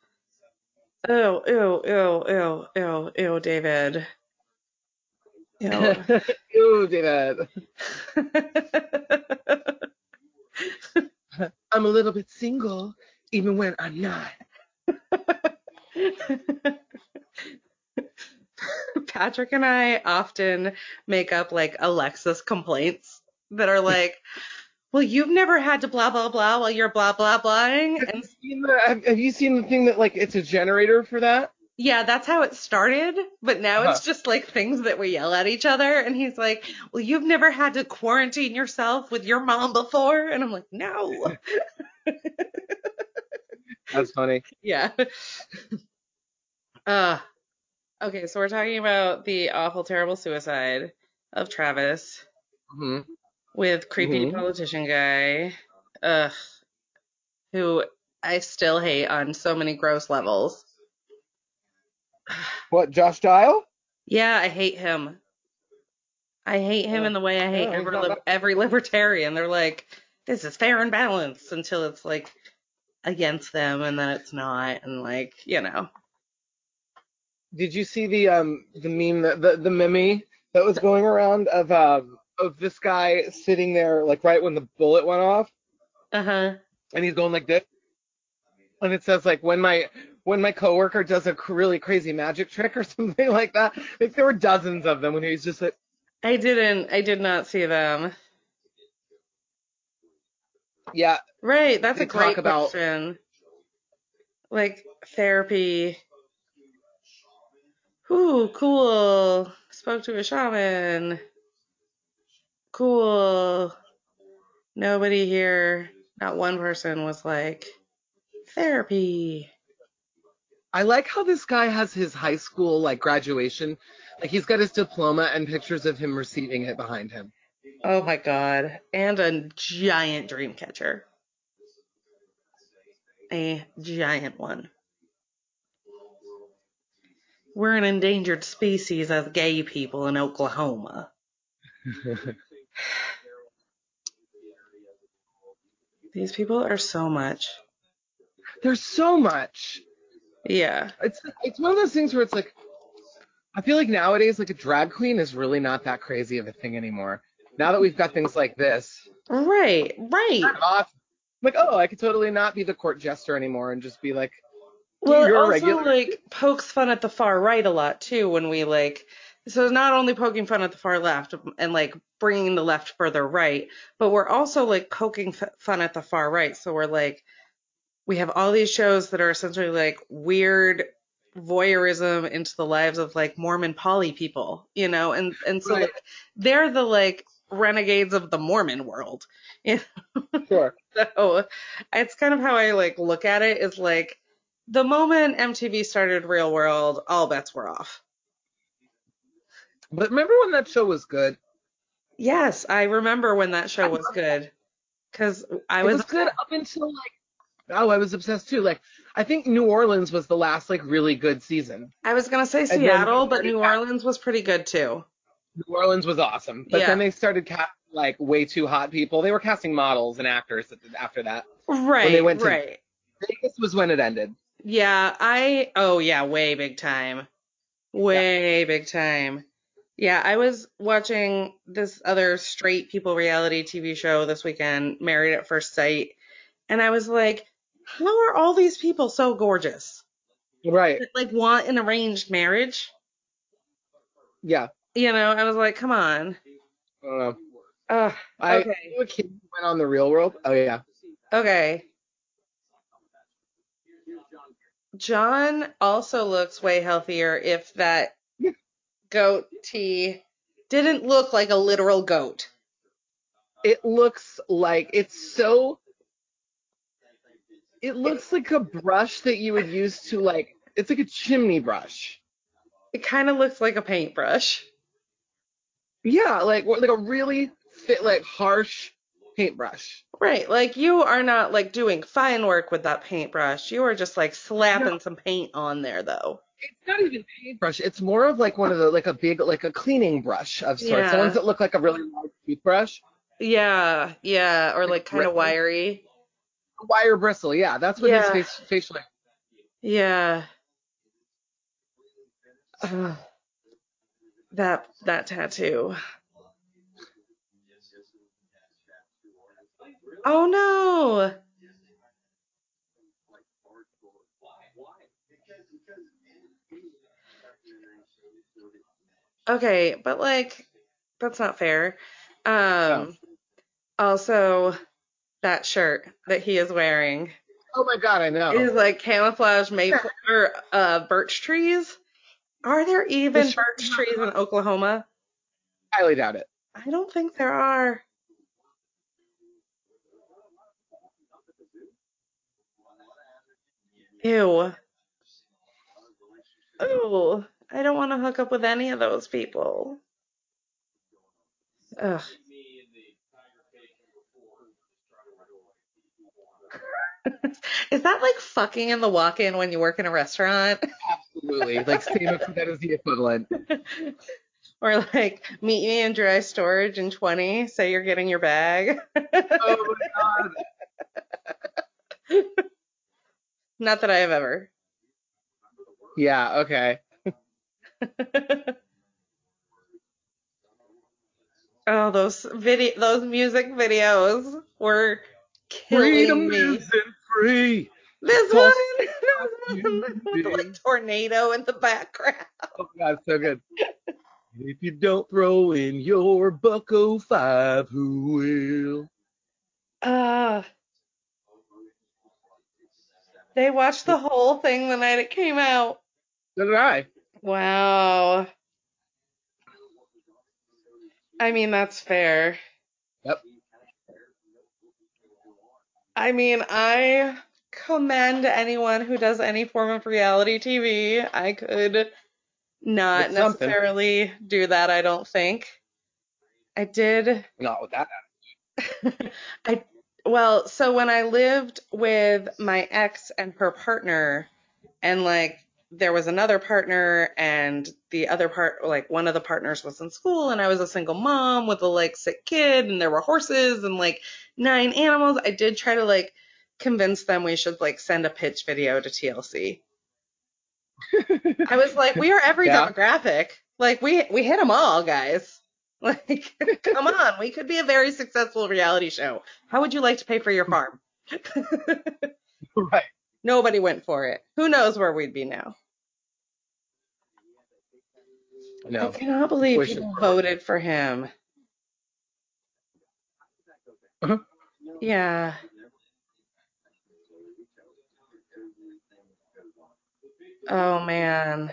Oh, ew, ew, ew, ew, ew, ew, David. Ew. Ew, David. I'm a little bit single, even when I'm not. Patrick and I often make up like Alexis complaints that are like, well, you've never had to blah, blah, blah while you're blah, blah, blahing. Have And you, seen the, have, have you seen the thing that like it's a generator for that? yeah, that's how it started. But now it's Huh. just like things that we yell at each other. And he's like, well, you've never had to quarantine yourself with your mom before. And I'm like, no. That's funny. Yeah. uh, okay, so we're talking about the awful, terrible suicide of Travis. hmm with creepy Mhm. politician guy, ugh, who I still hate on so many gross levels. What, Josh Dial? Yeah, I hate him. I hate him Yeah. in the way I hate Yeah, every bad. every libertarian. They're like, this is fair and balanced until it's like against them, and then it's not, and like you know. Did you see the um the meme that the the meme that was going around of um of this guy sitting there like right when the bullet went off Uh huh. and he's going like this and it says like when my when my coworker does a really crazy magic trick or something like that. Like there were dozens of them when he was just like I didn't. I did not see them. yeah Right. That's a great talk about- question. Like therapy. Ooh, cool. Spoke to a shaman. Cool. Nobody here, not one person was like, therapy. I like how this guy has his high school like graduation like he's got his diploma and pictures of him receiving it behind him. Oh my god. And a giant dream catcher. A giant one. We're an endangered species as gay people in Oklahoma. These people are so much. There's so much. Yeah. It's it's one of those things where it's like I feel like nowadays like a drag queen is really not that crazy of a thing anymore. Now that we've got things like this, Right, right. kind of awesome. Like, oh, I could totally not be the court jester anymore and just be like, Well, it You're also regular. like pokes fun at the far right a lot too when we like. So not only poking fun at the far left and like bringing the left further right, but we're also like poking f- fun at the far right. So we're like, we have all these shows that are essentially like weird voyeurism into the lives of like Mormon poly people, you know, and and so Right. like they're the like renegades of the Mormon world. you sure. So it's kind of how I like look at it is like the moment MTV started Real World, all bets were off. But remember when that show was good? Yes, I remember when that show was good. Cause I it was, was good up until like oh, I was obsessed too. Like I think New Orleans was the last like really good season. I was gonna say Seattle, but New Orleans was pretty good too. New Orleans was awesome, but Yeah. then they started casting like way too hot people. They were casting models and actors after that. Right, When they went to- right. Vegas was when it ended. Yeah, I oh yeah, way big time. Way big time. Yeah, I was watching this other straight people reality TV show this weekend, Married at First Sight, and I was like, how are all these people so gorgeous? Right. That, like want an arranged marriage? Yeah. You know, I was like, come on. I don't know. Ugh, I okay. knew a kid went on the real world. Oh yeah. Okay. John also looks way healthier if that Yeah. goat tea didn't look like a literal goat. It looks like it's so it looks like a brush that you would use to like it's like a chimney brush. It kind of looks like a paintbrush. Yeah, like like a really fit like harsh paintbrush. Right, like you are not like doing fine work with that paintbrush. You are just like slapping No. some paint on there though. It's not even paintbrush. It's more of like one of the like a big like a cleaning brush of sorts. Yeah. The ones that look like a really large toothbrush. Yeah, yeah, or like kind of wiry. Wire bristle. Yeah, that's what Yeah. his face facial. Yeah. Ugh. that that tattoo. Oh no. Okay, but like that's not fair. Um also that shirt that he is wearing Oh my god, I know. is like camouflage maple or uh birch trees. Are there even birch trees in Oklahoma? I highly doubt it. I don't think there are. Ew. Oh, I don't want to hook up with any of those people. Ugh. is that like fucking in the walk-in when you work in a restaurant? Absolutely. Like same if that is the equivalent. or like meet me in dry storage in 20, say you're getting your bag. oh my god. Not that I have ever. Yeah, okay. oh, those video, those music videos were killing Freedom me. isn't free. This one, this one with the like tornado in the background. Oh god, so good. If you don't throw in your Bucko Five, who will? Uh, they watched the whole thing the night it came out. So did I. Wow. I mean, that's fair. Yep. I mean, I commend anyone who does any form of reality TV. I could not It's something. necessarily do that, I don't think. I did Not with that. I well, so when I lived with my ex and her partner, and like there was another partner, and the other part, like one of the partners was in school, and I was a single mom with a like sick kid, and there were horses and like nine animals. I did try to like convince them we should like send a pitch video to TLC. I was like, we are every Yeah. demographic. Like we we hit them all, guys. Like, come on, we could be a very successful reality show. How would you like to pay for your farm? right. Nobody went for it. Who knows where we'd be now? No. I cannot believe Wish people voted for him. Uh-huh. Yeah. Oh man.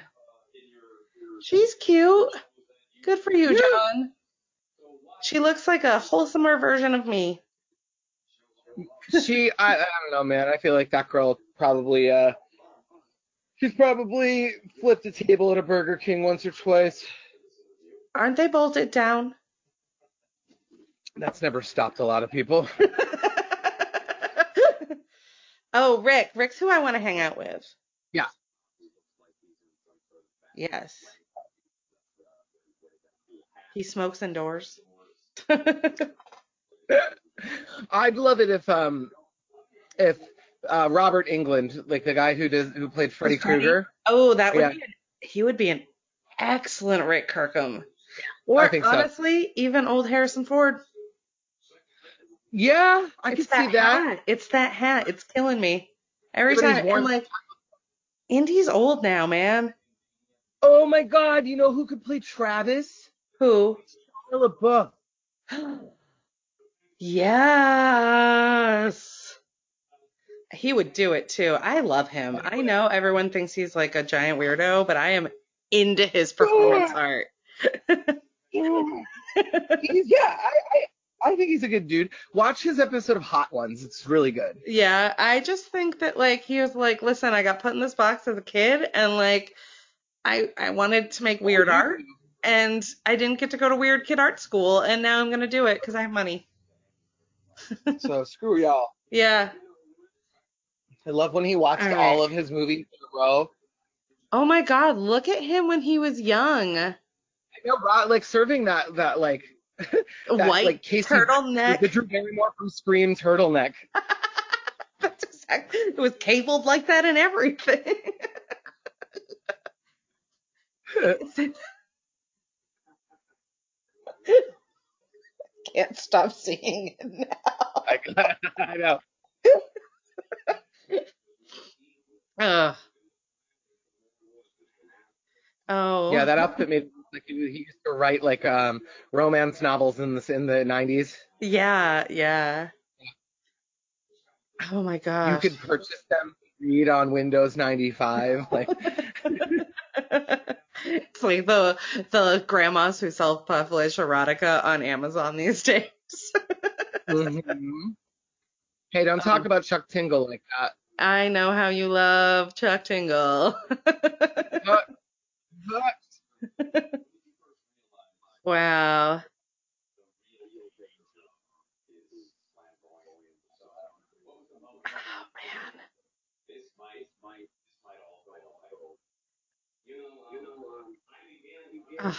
She's cute. Good for you, John. She looks like a wholesomer version of me. She, I, I don't know, man. I feel like that girl probably, uh, she's probably flipped a table at a Burger King once or twice. Aren't they bolted down? That's never stopped a lot of people. oh, Rick. Rick's who I want to hang out with. Yeah. Yes. He smokes indoors. I'd love it if, um, if uh, Robert Englund, like the guy who does who played Freddy Freddy? Krueger, oh, that would Yeah. be an, he would be an excellent Rick Kirkham. Or I think so. honestly, even old Harrison Ford. yeah, I it's could see that. Hat. It's that hat. It's killing me. Every time I'm like, Indy's old now, man. Oh my God, you know who could play Travis? Who? Shia LaBeouf. yes. He would do it too. I love him. I know everyone thinks he's like a giant weirdo, but I am into his performance art. He's, yeah, I, I, I think he's a good dude. Watch his episode of Hot Ones. It's really good. Yeah, I just think that like he was like, listen, I got put in this box as a kid and like I I wanted to make oh, weird art and I didn't get to go to weird kid art school and now I'm going to do it cuz I have money. So screw y'all. Yeah. I love when he watched All right. all of his movies in a row. Oh my god, look at him when he was young. I know, Rod, like serving that that like that, White like Casey turtleneck. the Drew Barrymore from Scream turtleneck. That's exactly. It was cabled like that and everything. Can't stop seeing it now. I, I know. Ugh. Oh. Yeah, that outfit made like he he used to write like um romance novels in the in the 90s. Yeah, yeah. Oh my gosh. You could purchase them read on Windows 95 like it's like the the grandmas who self-publish erotica on Amazon these days. mhm. Hey, don't talk Um, about Chuck Tingle like that. I know how you love Chuck Tingle. But, but wow. Ugh.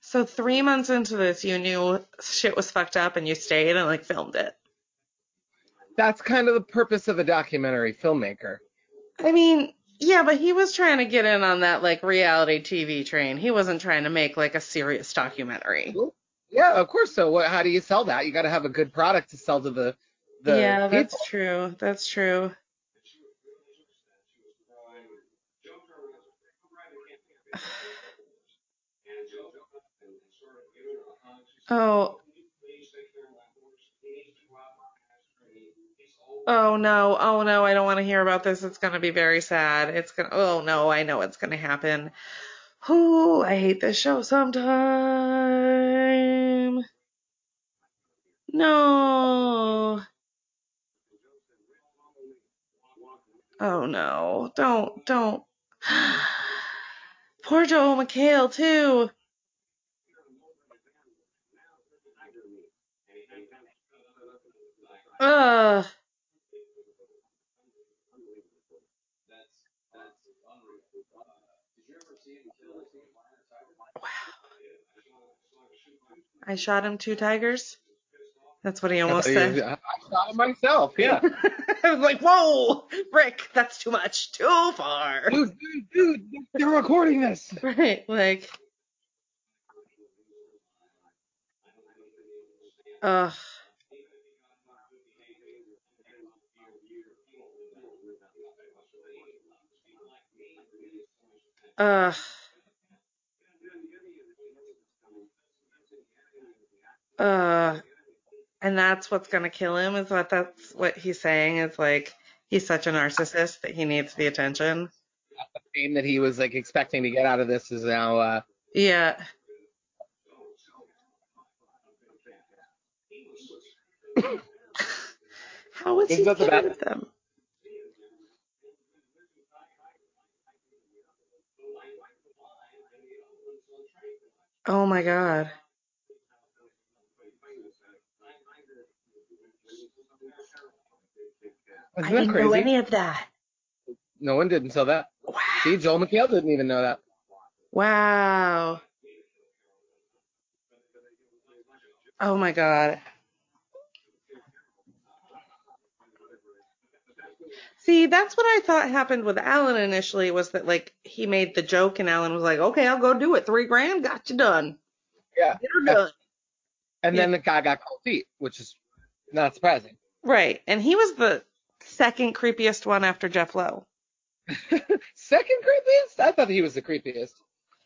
So three months into this, you knew shit was fucked up and you stayed and like filmed it. That's kind of the purpose of a documentary filmmaker. I mean, yeah, but he was trying to get in on that like reality TV train. He wasn't trying to make like a serious documentary. Yeah, of course. So what, how do you sell that? You got to have a good product to sell to the the yeah, people. that's true. That's true. Oh. Oh no, oh no, I don't want to hear about this. It's going to be very sad. It's going to, oh no, I know it's going to happen. Ooh, I hate this show sometime. No. Oh no, don't, don't. Poor Joel McHale too. Ugh. I shot him two tigers. That's what he almost I, said. I shot it myself. Yeah. I was like, whoa, Rick, that's too much, too far. dude, dude, dude, they're recording this. Right, like, ugh. Ugh. Uh, and that's what's gonna kill him. Is what that's what he's saying. Is like he's such a narcissist that he needs the attention. The fame that he was like expecting to get out of this is now. uh Yeah. How was he Isn't the best? at them? Oh my god. Isn't I that didn't crazy? know any of that. No one didn't until that. Wow. See, Joel McHale didn't even know that. Wow. Oh my god. See, that's what I thought happened with Allen initially was that like he made the joke and Allen was like, "Okay, I'll go do it. 3 grand, got you done. Yeah. Get her done." And then the guy got cold feet, which is not surprising. Right. And he was the second creepiest one after Jeff Lowe. Second creepiest? I thought he was the creepiest.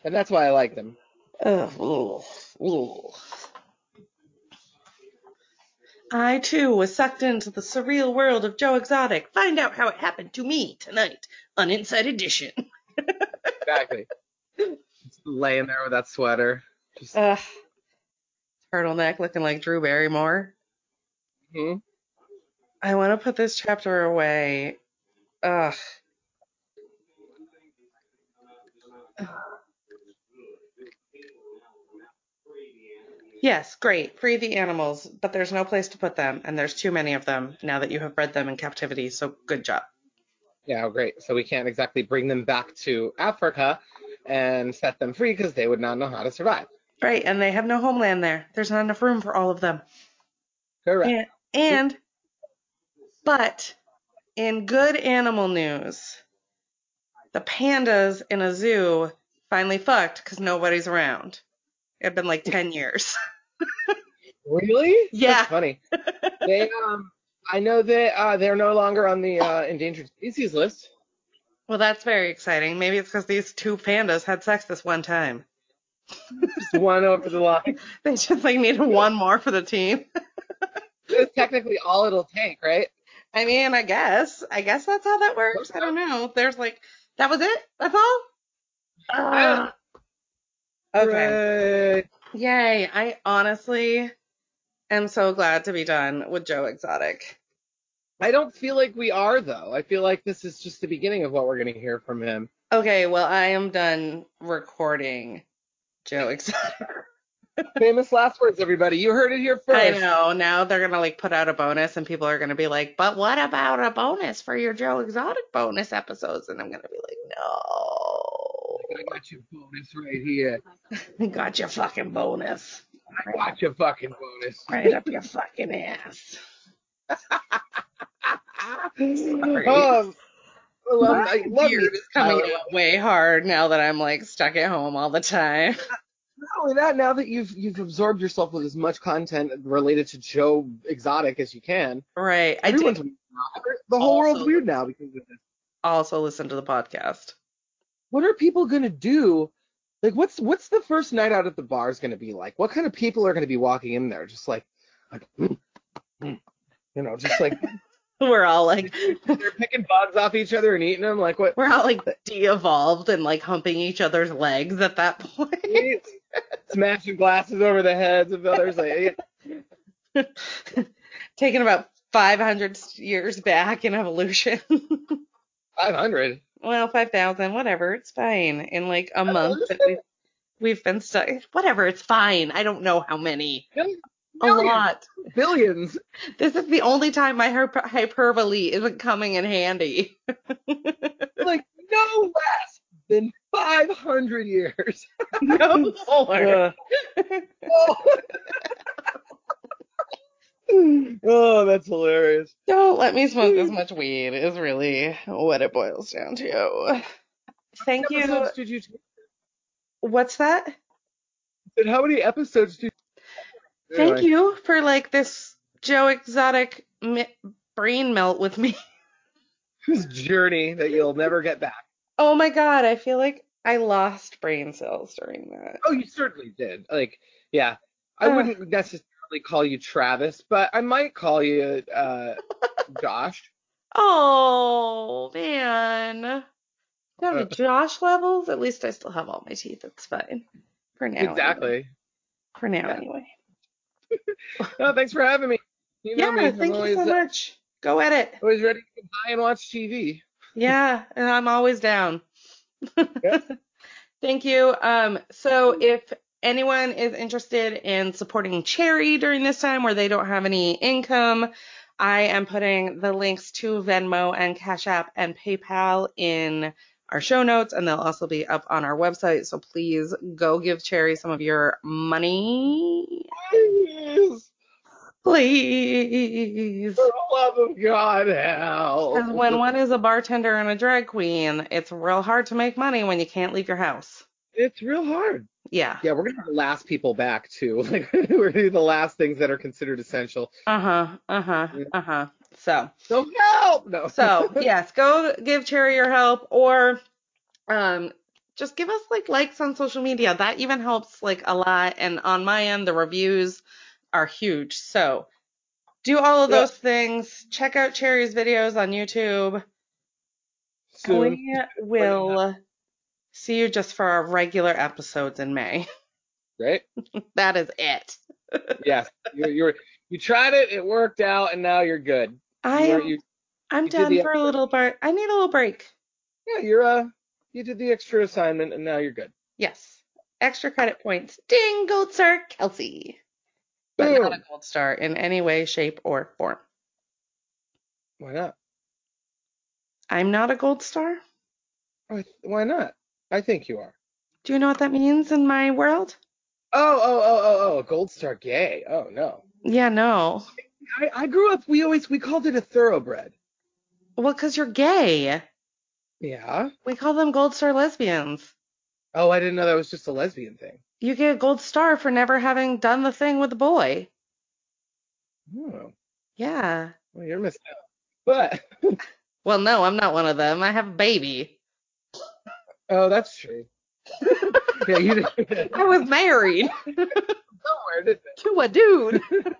And that's why I liked him. Ugh, ugh, ugh. I too was sucked into the surreal world of Joe Exotic. Find out how it happened to me tonight on Inside Edition. Exactly. Just laying there with that sweater. Just Ugh. Turtleneck looking like Drew Barrymore. hmm I want to put this chapter away. Ugh. Yes, great. Free the animals, but there's no place to put them, and there's too many of them now that you have bred them in captivity, so good job. Yeah, oh, great. So we can't exactly bring them back to Africa and set them free because they would not know how to survive. Right, and they have no homeland there. There's not enough room for all of them. Correct. And, and but in good animal news, the pandas in a zoo finally fucked because nobody's around. It had been like 10 years. Really? Yeah. That's funny. they, um, I know that uh, they're no longer on the uh, endangered species list. well, that's very exciting. Maybe it's because these two pandas had sex this one time. Just one over the line. They just like needed one more for the team. That's technically all it'll take, right? I mean, I guess. I guess that's how that works. I don't know. There's like, that was it? That's all? Ah. okay. Hooray. Yay. I honestly am so glad to be done with Joe Exotic. I don't feel like we are though. I feel like this is just the beginning of what we're gonna hear from him. Okay, well, I am done recording Joe Exotic. Famous last words, everybody. You heard it here first. I know. Now they're going to like put out a bonus and people are going to be like, but what about a bonus for your Joe Exotic bonus episodes? And I'm going to be like, no. I got your bonus right here. I got your fucking bonus. I got your fucking bonus. Right up your fucking ass. um, well, um, I love beard is coming out way hard now that I'm like stuck at home all the time. Not only that, now that you've you've absorbed yourself with as much content related to Joe Exotic as you can, Right. I did the whole world's weird now because of this. also listen to the podcast. What are people gonna do? Like, what's what's the first night out at the bars gonna be like? What kind of people are gonna be walking in there? Just like, like mm, mm, you know, just like We're all like they're picking bugs off each other and eating them. Like what? we're all like de-evolved and like humping each other's legs at that point. Smashing glasses over the heads of others. Like, Taking about 500 years back in evolution. five hundred. Well, 5,000, whatever. It's fine. In like a month that we, we've been stuck. Whatever. It's fine. I don't know how many. A lot. Billions. This is the only time my hyper- hyperbole isn't coming in handy. Like no less than five hundred years. no more. oh. oh, that's hilarious. Don't let me smoke as much weed is really what it boils down to. Thank you. Did you take? What's that? And how many episodes did? Thank you for like this Joe Exotic mi- brain melt with me. This journey that you'll never get back. Oh my god, I feel like I lost brain cells during that. Oh, you certainly did. Like, yeah, I Uh. wouldn't necessarily call you Travis, but I might call you uh, Josh. Oh man. Down Uh. to Josh levels. At least I still have all my teeth. It's fine. For now. anyway. exactly. For now Yeah. anyway. No, thanks for having me. You know Yeah, me. Thank you so uh, much. Go at it. always ready to buy and watch TV. Yeah, and I'm always down. Yeah. Thank you. Um, so if anyone is interested in supporting Cherry during this time where they don't have any income, I am putting the links to Venmo and Cash App and PayPal in our show notes, and they'll also be up on our website. So please go give Cherry some of your money. Please, Please. for the love of God, help. Because when one is a bartender and a drag queen, it's real hard to make money when you can't leave your house. It's real hard. Yeah. Yeah, we're gonna have the last people back too. Like we're gonna do the last things that are considered essential. Uh huh. Uh huh. Uh huh. So, So help! No. so yes, go give Cherry your help, or um, just give us like likes on social media. That even helps like a lot. And on my end, the reviews are huge. So, do all of Yeah. those things. Check out Cherry's videos on YouTube. Soon. We will see you just for our regular episodes in May. Right? That is it. Yes. You you you tried it, it worked out, and now you're good. I You're, am, you, I'm you done for a little break. I need a little break. yeah, you're uh you did the extra assignment, and now you're good. Yes. Extra credit points. Ding, gold star, Kelsey. But not a gold star in any way, shape, or form. Why not? I'm not a gold star. Why, why not? I think you are. Do you know what that means in my world? Oh, oh, oh, oh, oh, gold star gay. Oh no. Yeah, no. I, I grew up. We always we called it a thoroughbred. Well, because you're gay. Yeah. We call them gold star lesbians. Oh, I didn't know that was just a lesbian thing. You get a gold star for never having done the thing with a boy. Oh, Yeah. well, you're missing out. But Well, no, I'm not one of them. I have a baby. Oh, that's true. yeah, you did. I was married Somewhere, didn't it? to a dude.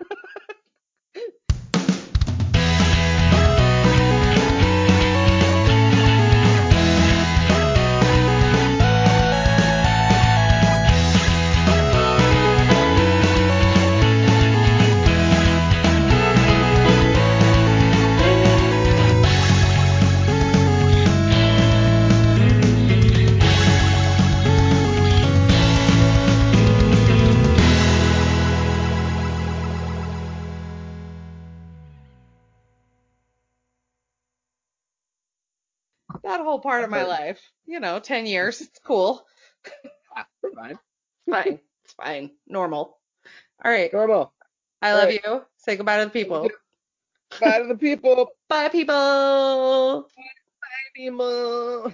whole part of my life. You know, 10 years. It's cool. Ah, fine. It's fine. It's fine. Normal. All right. Normal. I love Right. you. Say goodbye to the people. Bye to the people. Bye, people. Bye, people.